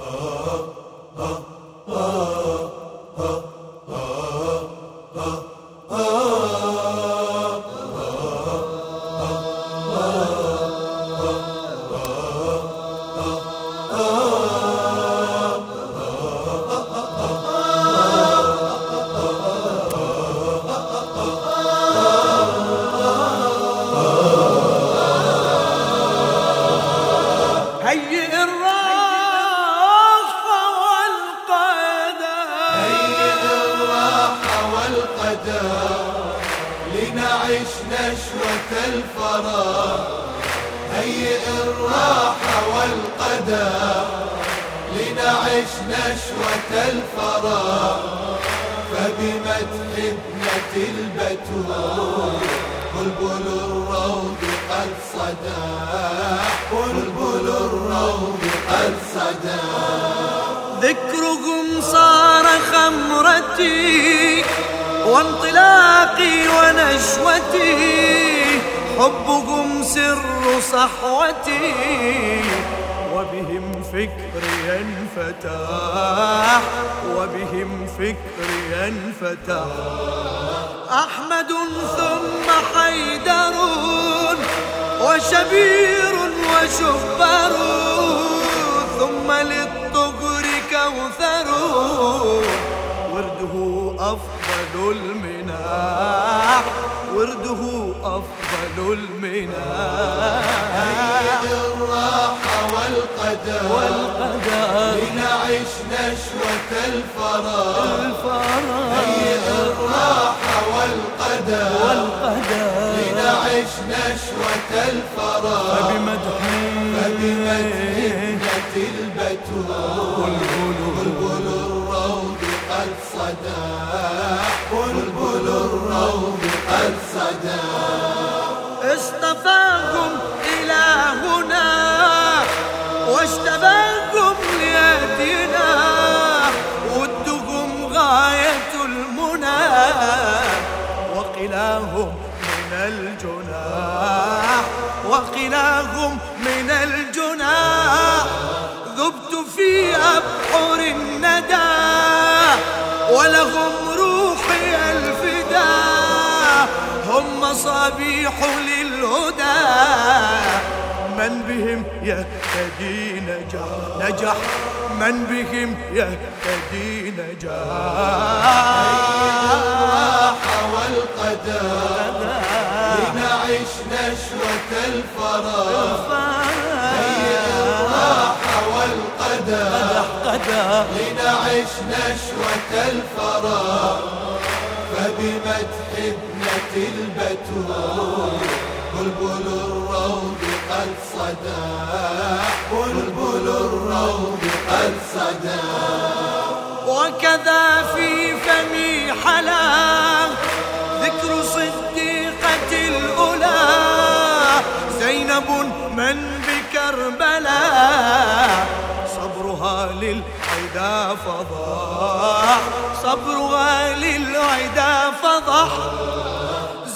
Uh, uh. uh. لنعيش نشوة الفراغ هيئ الراحة والقدر. لنعيش نشوة الفراغ فبمدح ابنة البتول. بلبل الروض قد صدى. بلبل الروض قد صدى. ذكرهم صار خمرتي. وانطلاقي ونشوتي حبهم سر صحوتي وبهم فكري انفتح وبهم فكري انفتح أحمد ثم حيدر وشبير وشبر المناح ورده أفضل المناح. الراحة والقدر والقدر. لنعيش نشوة الفراغ. هيئ الراحة والقدر والقدر. لنعيش نشوة الفراغ. بمدح فبمدح ابنة البتول واشتباكم ليدنا ودكم غاية المنى وقلاهم من الجناح وقلاهم من الجناح. ذبت في أبحر الندى ولهم روحي الفداء هم مصابيح للهدى. من بهم يهتدي نجح نجح من بهم يهتدي الراحة والقدر لنعيش نشوة الفراغ. الراحة والقدر. قدر لنعيش نشوة الفراغ فبمدح ابنة البتول. بلبل الروض قد صدى. بلبل الروض قد صدى. وكذا في فمي حلا. ذكر صديقة الأولى. زينب من بكربلاء صبرها للعدا فضح صبرها للعدا فضح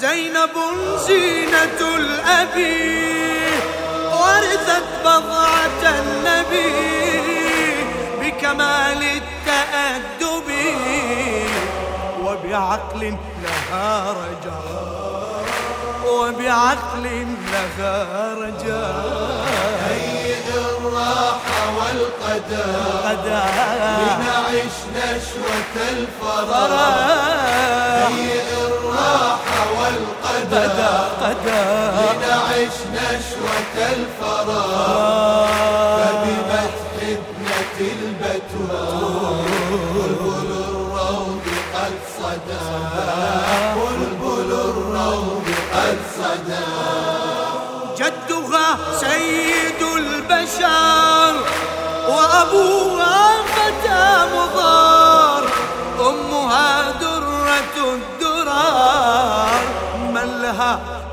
زينب زينة الأبي ورثت بضعة النبي بكمال التأدب وبعقل لها رجاء وبعقل لها رجاء هيئ الراحة والقدر غدا لنعيش نشوة الفراغ فرح هيئ الراحة والقدر قدا. لنعيش نشوة الفراغ فبمدح ابنة البتول. بلبل الروض قد صدى. بلبل الروض قد صدى. جدها سيد البشر وأبوها فتى مضار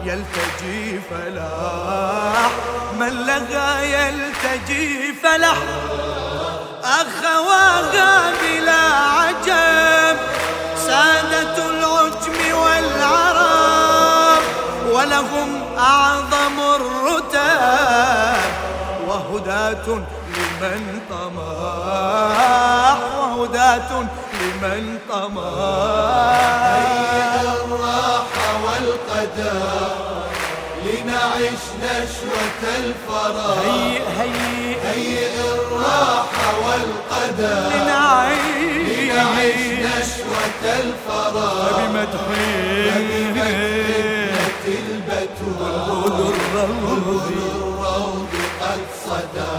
يلتجي فلاح. من لها يلتجي فلاح. أخواها بلا عجب. سادة العجم والعرب. ولهم أعظم الرتب وهداة لمن طمح وهداة لمن هيئ الراحة والقدر لنعيش نشوة الفرح هيئ هيئ هيئ الراحة والقدر لنعيش لنعيش نشوة الفرح بمدحين البتول بلبل الروض قد صدى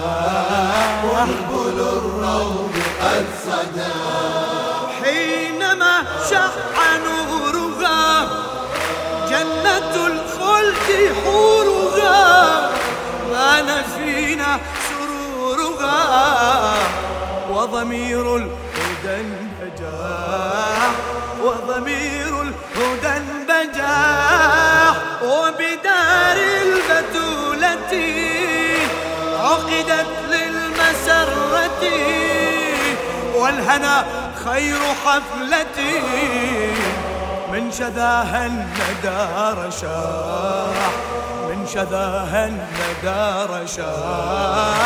بلبل الروض قد صدى وضمير الهدى انبجاح وضمير الهدى انبجاح وبدار البتولة عقدت للمسرة. والهنا خير حفلتي من شذاها الندى رشاح من شذاها الندى رشاح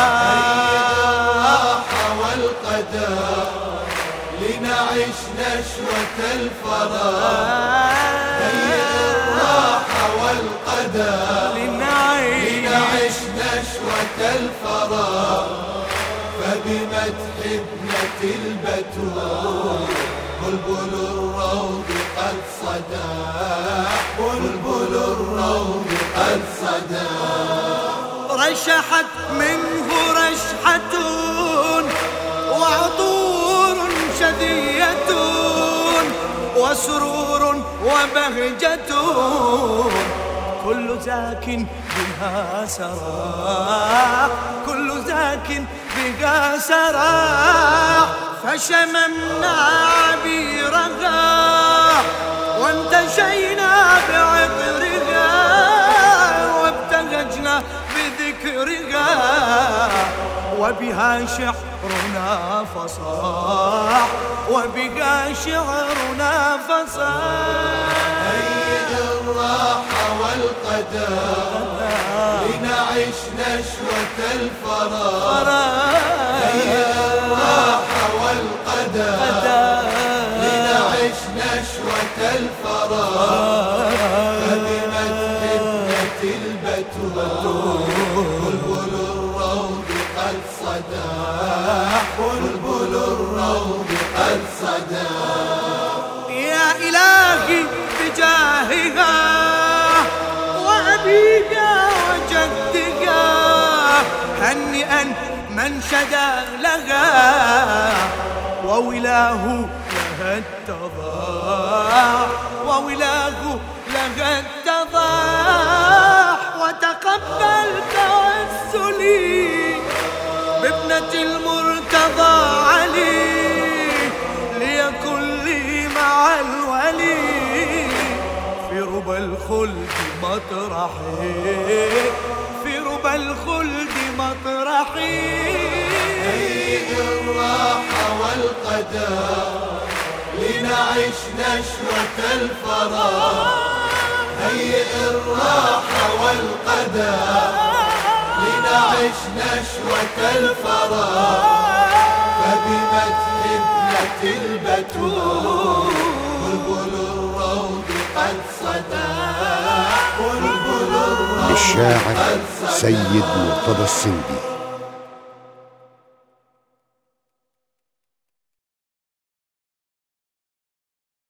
والقدر لنعيش نشوة الفرح هيئ الراحة والقدر لنعيش. نشوة الفرح فبمدح ابنة البتول بلبل الروض قد صدى. بلبل الروض قد صدى. رشحت منه رشحة وعطور شذية وسرور وبهجة كل ذاك بها سراح كل ذاك بها سراح فشممنا عبيرها وانتشينا بعطرها وابتهجنا بذكرها. وبها شعرنا فصاح وبها شعرنا فصاح. هيئ الراحة والقدر لنعيش نشوة الفرح هيئ الراحة والقدر لنعيش نشوة الفرح فبمدح ابنة البتول قد صدى بلبل الروض قد صدى يا إلهي بجاهها وأبيها وجدها هنئا من شدا لها وولاه لها التضاح وولاه لها التضاح وتقبل توسلي بابنة المرتضى علي ليكن لي مع الولي. في ربى الخلد مطرحي في ربى الخلد مطرحي. هيئ الراحة والقدر لنعيش نشوة الفرح هيئ الراحة والقدر لنعيش نشوة الفرح فبمدح ابنة البتول بلبل الروض قد صدى. للشاعر سيد مرتضى السندي.